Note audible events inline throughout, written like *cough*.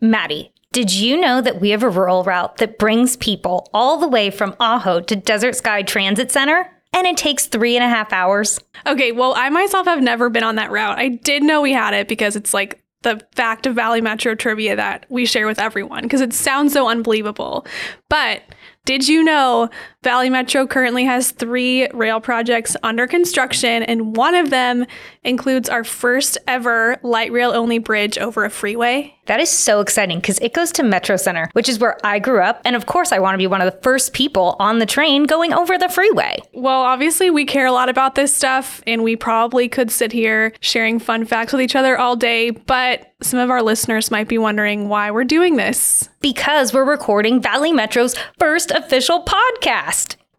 Maddie, did you know that we have a rural route that brings people all the way from Ajo to Desert Sky Transit Center? And it takes three and a half hours. Okay, well, I myself have never been on that route. I did know we had it because it's like the fact of Valley Metro trivia that we share with everyone because it sounds so unbelievable. But did you know Valley Metro currently has three rail projects under construction, and one of them includes our first ever light rail only bridge over a freeway? That is so exciting because it goes to Metro Center, which is where I grew up. And of course, I want to be one of the first people on the train going over the freeway. Well, obviously, we care a lot about this stuff, and we probably could sit here sharing fun facts with each other all day, but some of our listeners might be wondering why we're doing this. Because we're recording Valley Metro's first official podcast.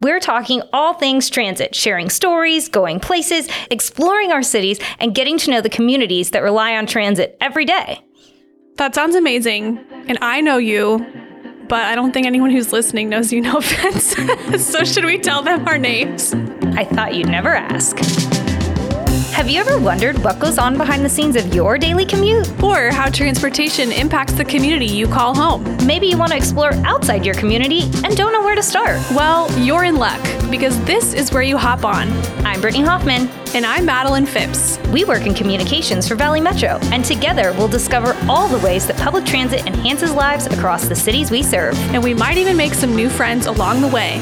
We're talking all things transit, sharing stories, going places, exploring our cities, and getting to know the communities that rely on transit every day. That sounds amazing. And I know you, but I don't think anyone who's listening knows you, no *laughs* offense. *laughs* so, should we tell them our names? I thought you'd never ask. Have you ever wondered what goes on behind the scenes of your daily commute? Or how transportation impacts the community you call home? Maybe you want to explore outside your community and don't know where to start. Well, you're in luck because this is where you hop on. I'm Brittany Hoffman. And I'm Madeline Phipps. We work in communications for Valley Metro, and together we'll discover all the ways that public transit enhances lives across the cities we serve. And we might even make some new friends along the way.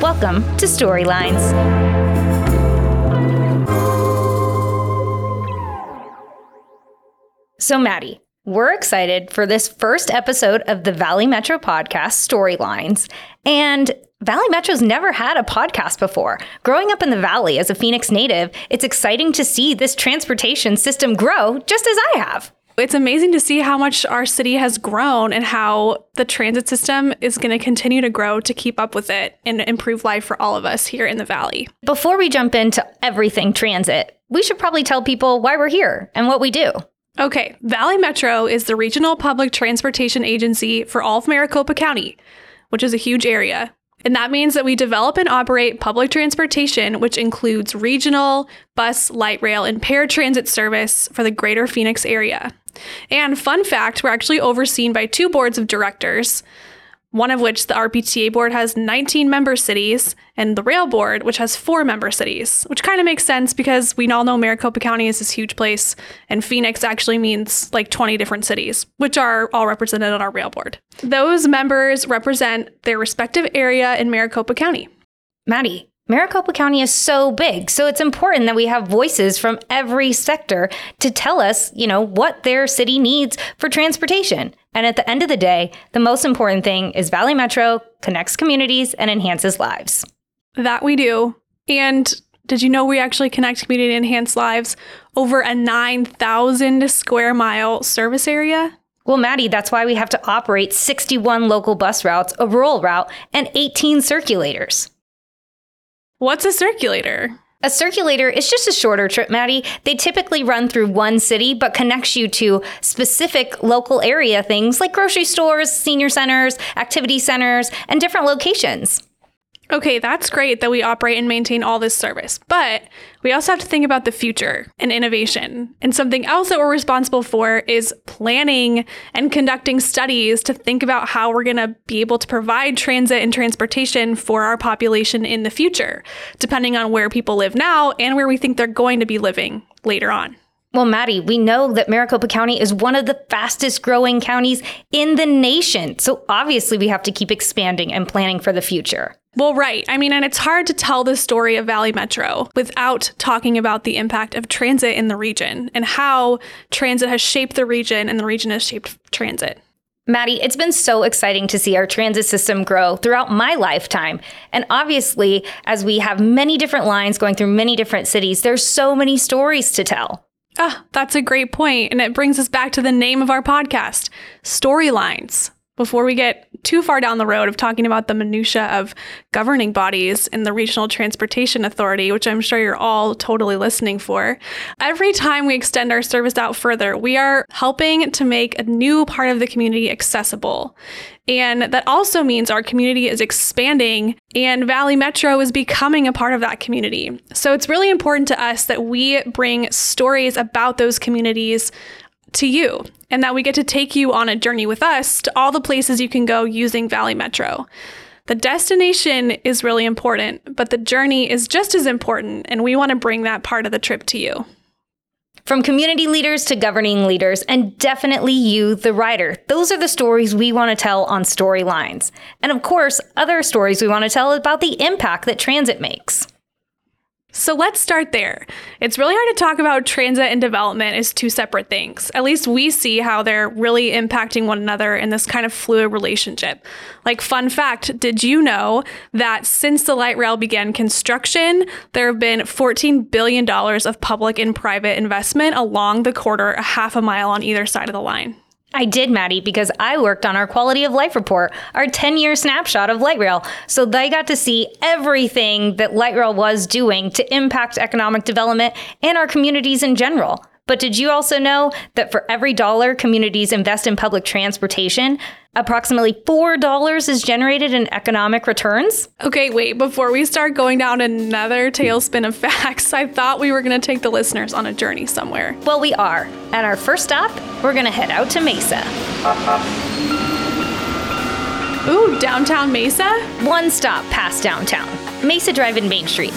Welcome to Storylines. So, Maddie, we're excited for this first episode of the Valley Metro podcast, Storylines. And Valley Metro's never had a podcast before. Growing up in the Valley as a Phoenix native, it's exciting to see this transportation system grow just as I have. It's amazing to see how much our city has grown and how the transit system is going to continue to grow to keep up with it and improve life for all of us here in the Valley. Before we jump into everything transit, we should probably tell people why we're here and what we do. Okay, Valley Metro is the regional public transportation agency for all of Maricopa County, which is a huge area. And that means that we develop and operate public transportation, which includes regional, bus, light rail, and paratransit service for the greater Phoenix area. And fun fact, we're actually overseen by two boards of directors one of which the RPTA board has 19 member cities, and the rail board, which has four member cities, which kind of makes sense because we all know Maricopa County is this huge place, and Phoenix actually means like 20 different cities, which are all represented on our rail board. Those members represent their respective area in Maricopa County. Maddie, Maricopa County is so big, so it's important that we have voices from every sector to tell us, you know, what their city needs for transportation. And at the end of the day, the most important thing is Valley Metro connects communities and enhances lives. That we do. And did you know we actually connect community and enhance lives over a 9,000 square mile service area? Well, Maddie, that's why we have to operate 61 local bus routes, a rural route, and 18 circulators. What's a circulator? A circulator is just a shorter trip, Maddie. They typically run through one city, but connects you to specific local area things like grocery stores, senior centers, activity centers, and different locations. Okay, that's great that we operate and maintain all this service, but we also have to think about the future and innovation. And something else that we're responsible for is planning and conducting studies to think about how we're going to be able to provide transit and transportation for our population in the future, depending on where people live now and where we think they're going to be living later on. Well, Maddie, we know that Maricopa County is one of the fastest growing counties in the nation. So obviously, we have to keep expanding and planning for the future. Well, right. I mean, and it's hard to tell the story of Valley Metro without talking about the impact of transit in the region and how transit has shaped the region and the region has shaped transit. Maddie, it's been so exciting to see our transit system grow throughout my lifetime. And obviously, as we have many different lines going through many different cities, there's so many stories to tell. Ah, that's a great point, and it brings us back to the name of our podcast, Storylines. Before we get too far down the road of talking about the minutia of governing bodies in the Regional Transportation Authority, which I'm sure you're all totally listening for, every time we extend our service out further, we are helping to make a new part of the community accessible. And that also means our community is expanding and Valley Metro is becoming a part of that community. So it's really important to us that we bring stories about those communities to you, and that we get to take you on a journey with us to all the places you can go using Valley Metro. The destination is really important, but the journey is just as important, and we want to bring that part of the trip to you. From community leaders to governing leaders, and definitely you, the rider. Those are the stories we want to tell on Storylines. And of course, other stories we want to tell about the impact that transit makes. So let's start there. It's really hard to talk about transit and development as two separate things. At least we see how they're really impacting one another in this kind of fluid relationship. Like, fun fact did you know that since the light rail began construction, there have been $14 billion of public and private investment along the corridor, a half a mile on either side of the line? I did, Maddie, because I worked on our quality of life report, our 10 year snapshot of light rail. So they got to see everything that light rail was doing to impact economic development and our communities in general. But did you also know that for every dollar communities invest in public transportation, approximately $4 is generated in economic returns? Okay, wait, before we start going down another tailspin of *laughs* facts, I thought we were going to take the listeners on a journey somewhere. Well, we are. And our first stop, we're going to head out to Mesa. Ooh, downtown Mesa? One stop past downtown, Mesa Drive and Main Street.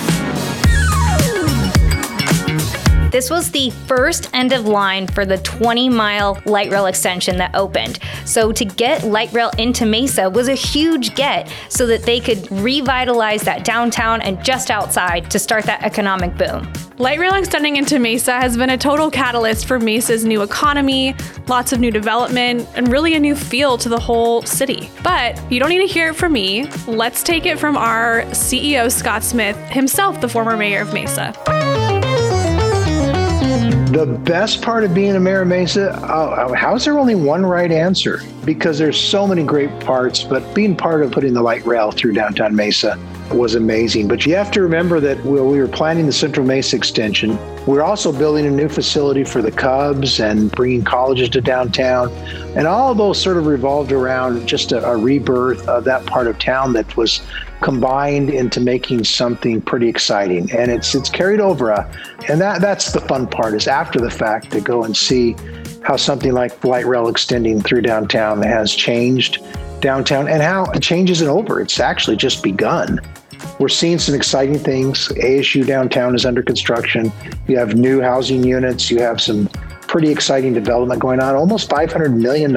This was the first end of line for the 20 mile light rail extension that opened. So, to get light rail into Mesa was a huge get so that they could revitalize that downtown and just outside to start that economic boom. Light rail extending into Mesa has been a total catalyst for Mesa's new economy, lots of new development, and really a new feel to the whole city. But you don't need to hear it from me. Let's take it from our CEO, Scott Smith, himself the former mayor of Mesa. The best part of being a mayor of Mesa, uh, how is there only one right answer? Because there's so many great parts, but being part of putting the light rail through downtown Mesa was amazing. But you have to remember that we were planning the Central Mesa extension, we are also building a new facility for the Cubs and bringing colleges to downtown. And all of those sort of revolved around just a, a rebirth of that part of town that was combined into making something pretty exciting. And it's it's carried over. Uh, and that that's the fun part is after the fact to go and see how something like light rail extending through downtown has changed downtown and how it change isn't over. It's actually just begun. We're seeing some exciting things. ASU downtown is under construction. You have new housing units. You have some pretty exciting development going on. Almost $500 million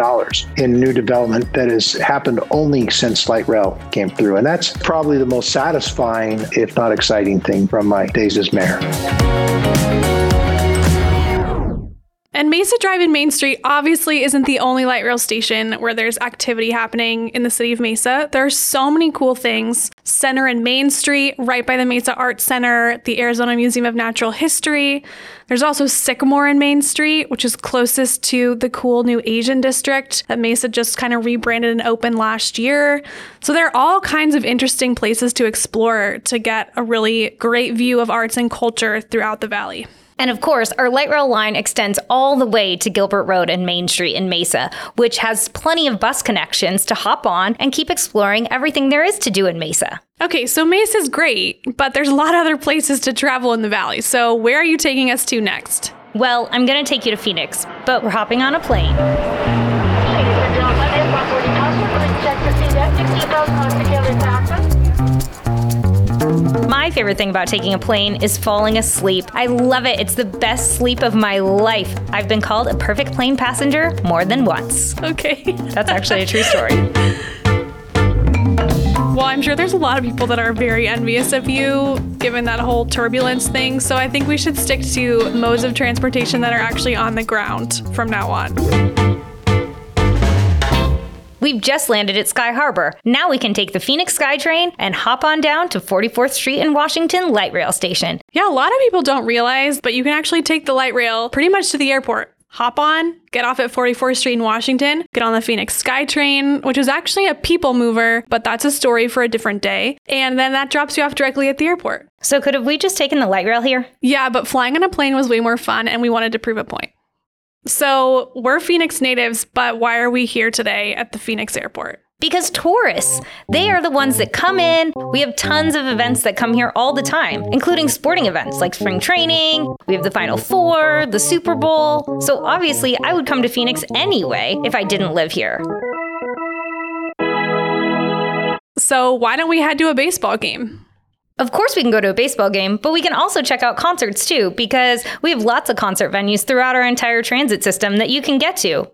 in new development that has happened only since light rail came through. And that's probably the most satisfying, if not exciting thing from my days as mayor. And Mesa Drive and Main Street obviously isn't the only light rail station where there's activity happening in the city of Mesa. There are so many cool things. Center and Main Street, right by the Mesa Art Center, the Arizona Museum of Natural History. There's also Sycamore and Main Street, which is closest to the cool new Asian district that Mesa just kind of rebranded and opened last year. So there are all kinds of interesting places to explore to get a really great view of arts and culture throughout the valley. And of course, our light rail line extends all the way to Gilbert Road and Main Street in Mesa, which has plenty of bus connections to hop on and keep exploring everything there is to do in Mesa. Okay, so Mesa's great, but there's a lot of other places to travel in the valley. So where are you taking us to next? Well, I'm going to take you to Phoenix, but we're hopping on a plane. My favorite thing about taking a plane is falling asleep. I love it. It's the best sleep of my life. I've been called a perfect plane passenger more than once. Okay. That's actually a true story. *laughs* Well, I'm sure there's a lot of people that are very envious of you given that whole turbulence thing. So I think we should stick to modes of transportation that are actually on the ground from now on. We've just landed at Sky Harbor. Now we can take the Phoenix SkyTrain and hop on down to 44th Street in Washington Light Rail Station. Yeah, a lot of people don't realize, but you can actually take the light rail pretty much to the airport. Hop on, get off at 44th Street in Washington, get on the Phoenix SkyTrain, which is actually a people mover, but that's a story for a different day. And then that drops you off directly at the airport. So could have we just taken the light rail here? Yeah, but flying on a plane was way more fun and we wanted to prove a point. So, we're Phoenix natives, but why are we here today at the Phoenix airport? Because tourists, they are the ones that come in. We have tons of events that come here all the time, including sporting events like spring training. We have the Final Four, the Super Bowl. So obviously, I would come to Phoenix anyway if I didn't live here. So, why don't we head to a baseball game? Of course, we can go to a baseball game, but we can also check out concerts too, because we have lots of concert venues throughout our entire transit system that you can get to.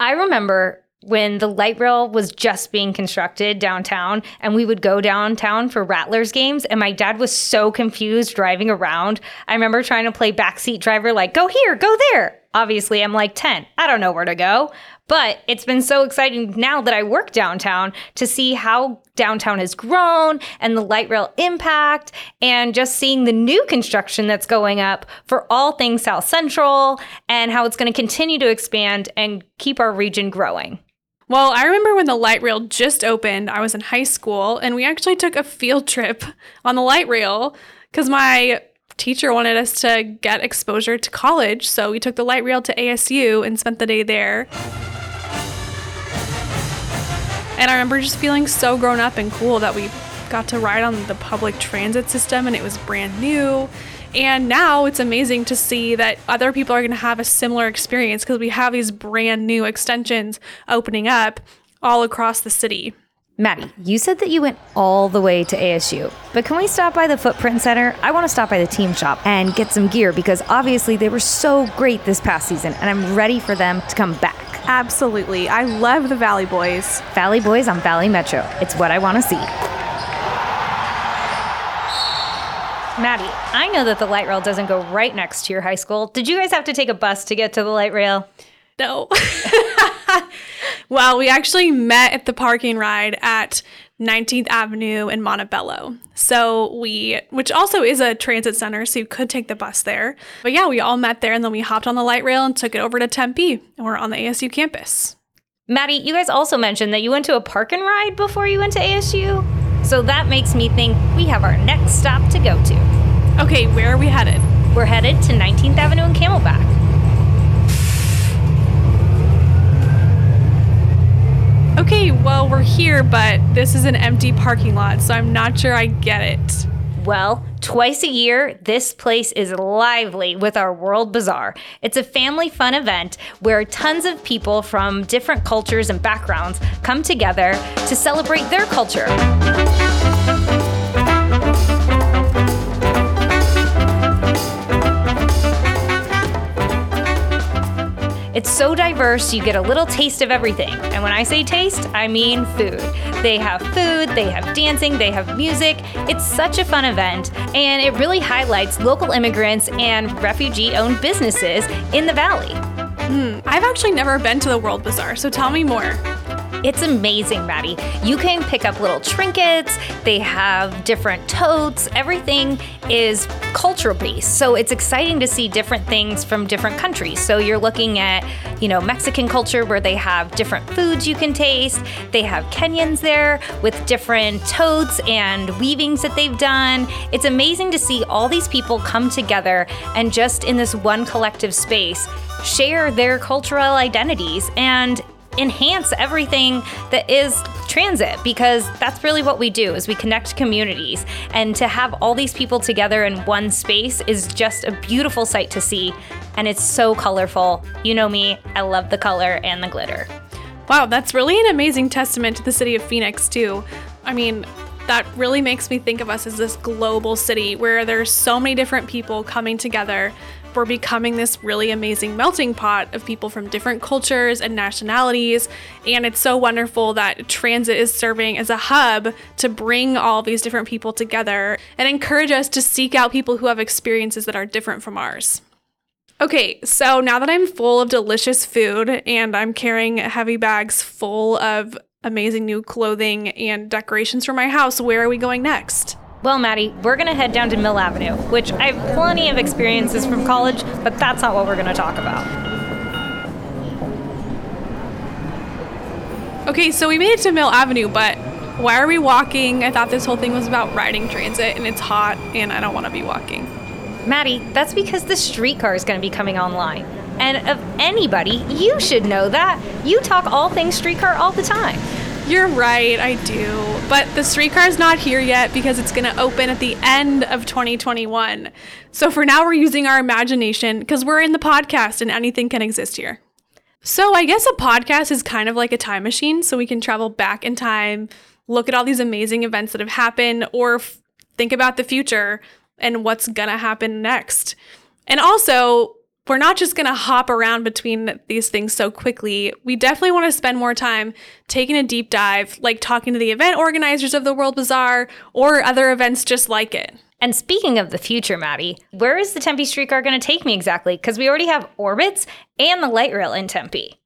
I remember when the light rail was just being constructed downtown and we would go downtown for Rattlers games and my dad was so confused driving around. I remember trying to play backseat driver like go here, go there. Obviously, I'm like 10. I don't know where to go. But it's been so exciting now that I work downtown to see how downtown has grown and the light rail impact and just seeing the new construction that's going up for all things South Central and how it's going to continue to expand and keep our region growing. Well, I remember when the light rail just opened, I was in high school and we actually took a field trip on the light rail because my teacher wanted us to get exposure to college. So we took the light rail to ASU and spent the day there. And I remember just feeling so grown up and cool that we got to ride on the public transit system and it was brand new. And now it's amazing to see that other people are going to have a similar experience because we have these brand new extensions opening up all across the city. Maddie, you said that you went all the way to ASU, but can we stop by the Footprint Center? I want to stop by the team shop and get some gear because obviously they were so great this past season and I'm ready for them to come back. Absolutely. I love the Valley Boys. Valley Boys on Valley Metro. It's what I want to see. Maddie, I know that the light rail doesn't go right next to your high school. Did you guys have to take a bus to get to the light rail? No. *laughs* well, we actually met at the parking ride at 19th Avenue in Montebello. So we, which also is a transit center, so you could take the bus there. But yeah, we all met there and then we hopped on the light rail and took it over to Tempe and we're on the ASU campus. Maddie, you guys also mentioned that you went to a park and ride before you went to ASU. So that makes me think we have our next stop to go to. Okay, where are we headed? We're headed to 19th Avenue and Camelback. Okay, well, we're here, but this is an empty parking lot, so I'm not sure I get it. Well, twice a year, this place is lively with our World Bazaar. It's a family fun event where tons of people from different cultures and backgrounds come together to celebrate their culture. It's so diverse, you get a little taste of everything. And when I say taste, I mean food. They have food, they have dancing, they have music. It's such a fun event, and it really highlights local immigrants and refugee owned businesses in the Valley. Hmm, I've actually never been to the World Bazaar, so tell me more. It's amazing, Maddie. You can pick up little trinkets, they have different totes, everything is cultural based. So it's exciting to see different things from different countries. So you're looking at, you know, Mexican culture where they have different foods you can taste. They have Kenyans there with different totes and weavings that they've done. It's amazing to see all these people come together and just in this one collective space share their cultural identities and enhance everything that is transit because that's really what we do is we connect communities. And to have all these people together in one space is just a beautiful sight to see and it's so colorful. You know me i love the color and the glitter. Wow that's really an amazing testament to the city of phoenix too. I mean that really makes me think of us as this global city where there's so many different people coming together we're becoming this really amazing melting pot of people from different cultures and nationalities. And it's so wonderful that transit is serving as a hub to bring all these different people together and encourage us to seek out people who have experiences that are different from ours. Okay, so now that I'm full of delicious food and I'm carrying heavy bags full of amazing new clothing and decorations for my house, where are we going next? Well, Maddie, we're going to head down to Mill Avenue, which I have plenty of experiences from college, but that's not what we're going to talk about. Okay, so we made it to Mill Avenue, but why are we walking? I thought this whole thing was about riding transit, and it's hot, and I don't want to be walking. Maddie, that's because the streetcar is going to be coming online. And of anybody, you should know that. You talk all things streetcar all the time. You're right, I do. But the streetcar's not here yet because it's going to open at the end of 2021. So for now, we're using our imagination because we're in the podcast and anything can exist here. So I guess a podcast is kind of like a time machine, so we can travel back in time, look at all these amazing events that have happened, or f- think about the future and what's going to happen next. And also, we're not just going to hop around between these things so quickly. We definitely want to spend more time taking a deep dive, like talking to the event organizers of the World Bazaar or other events just like it. And speaking of the future, Maddie, where is the Tempe streetcar going to take me exactly? Because we already have orbits and the light rail in Tempe.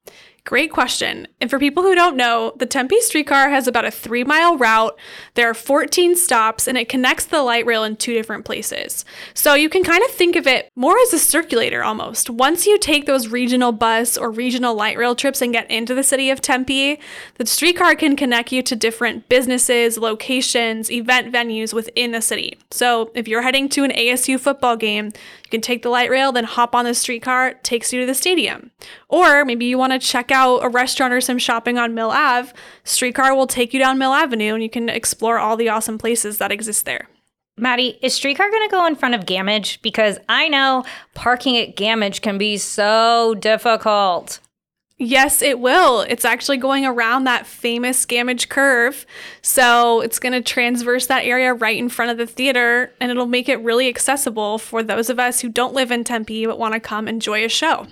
Great question. And for people who don't know, the Tempe streetcar has about a three mile route. There are 14 stops and it connects the light rail in two different places. So you can kind of think of it more as a circulator almost. Once you take those regional bus or regional light rail trips and get into the city of Tempe, the streetcar can connect you to different businesses, locations, event venues within the city. So if you're heading to an ASU football game, you can take the light rail, then hop on the streetcar, takes you to the stadium. Or maybe you want to check out a restaurant or some shopping on Mill Ave. Streetcar will take you down Mill Avenue and you can explore all the awesome places that exist there. Maddie, is streetcar going to go in front of Gammage? Because I know parking at Gammage can be so difficult. Yes, it will. It's actually going around that famous Gammage curve. So it's going to transverse that area right in front of the theater, and it'll make it really accessible for those of us who don't live in Tempe but want to come enjoy a show.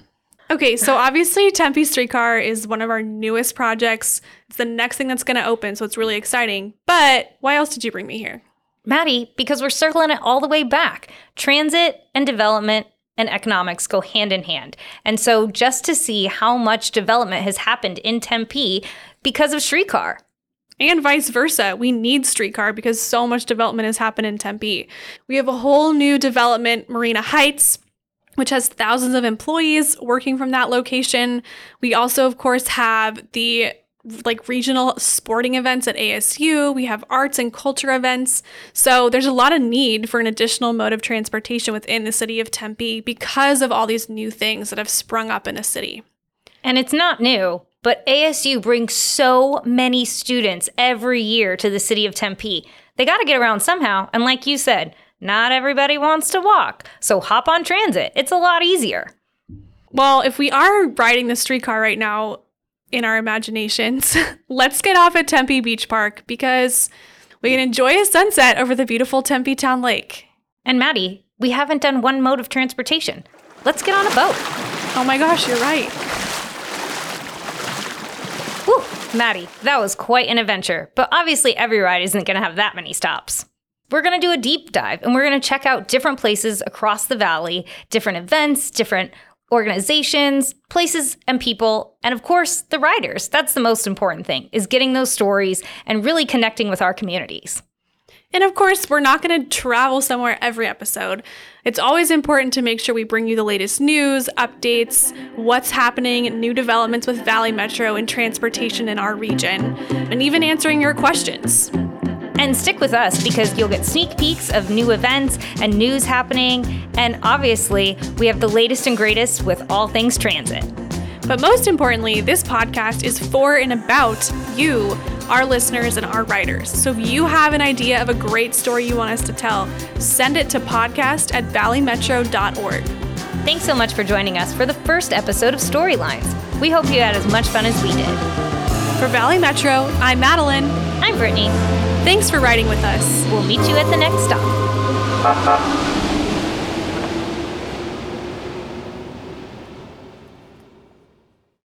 Okay, so *sighs* obviously Tempe Streetcar is one of our newest projects. It's the next thing that's going to open, so it's really exciting. But why else did you bring me here? Maddie, because we're circling it all the way back. Transit and development and economics go hand in hand. And so just to see how much development has happened in Tempe because of streetcar. And vice versa. We need streetcar because so much development has happened in Tempe. We have a whole new development, Marina Heights, which has thousands of employees working from that location. We also, of course, have the like regional sporting events at ASU. We have arts and culture events. So there's a lot of need for an additional mode of transportation within the city of Tempe because of all these new things that have sprung up in the city. And it's not new, but ASU brings so many students every year to the city of Tempe. They got to get around somehow. And like you said, not everybody wants to walk. So hop on transit. It's a lot easier. Well, if we are riding the streetcar right now, in our imaginations, *laughs* let's get off at Tempe Beach Park because we can enjoy a sunset over the beautiful Tempe Town Lake. And Maddie, we haven't done one mode of transportation. Let's get on a boat. Oh my gosh, you're right. Whew, Maddie, that was quite an adventure, but obviously every ride isn't going to have that many stops. We're going to do a deep dive and we're going to check out different places across the valley, different events, different organizations, places, and people, and of course, the riders. That's the most important thing, is getting those stories and really connecting with our communities. And of course, we're not going to travel somewhere every episode. It's always important to make sure we bring you the latest news, updates, what's happening, new developments with Valley Metro and transportation in our region, and even answering your questions. And stick with us because you'll get sneak peeks of new events and news happening. And obviously, we have the latest and greatest with all things transit. But most importantly, this podcast is for and about you, our listeners, and our writers. So if you have an idea of a great story you want us to tell, send it to podcast at valleymetro.org. Thanks so much for joining us for the first episode of Storylines. We hope you had as much fun as we did. For Valley Metro, I'm Madeline. I'm Brittany. Thanks for riding with us. We'll meet you at the next stop.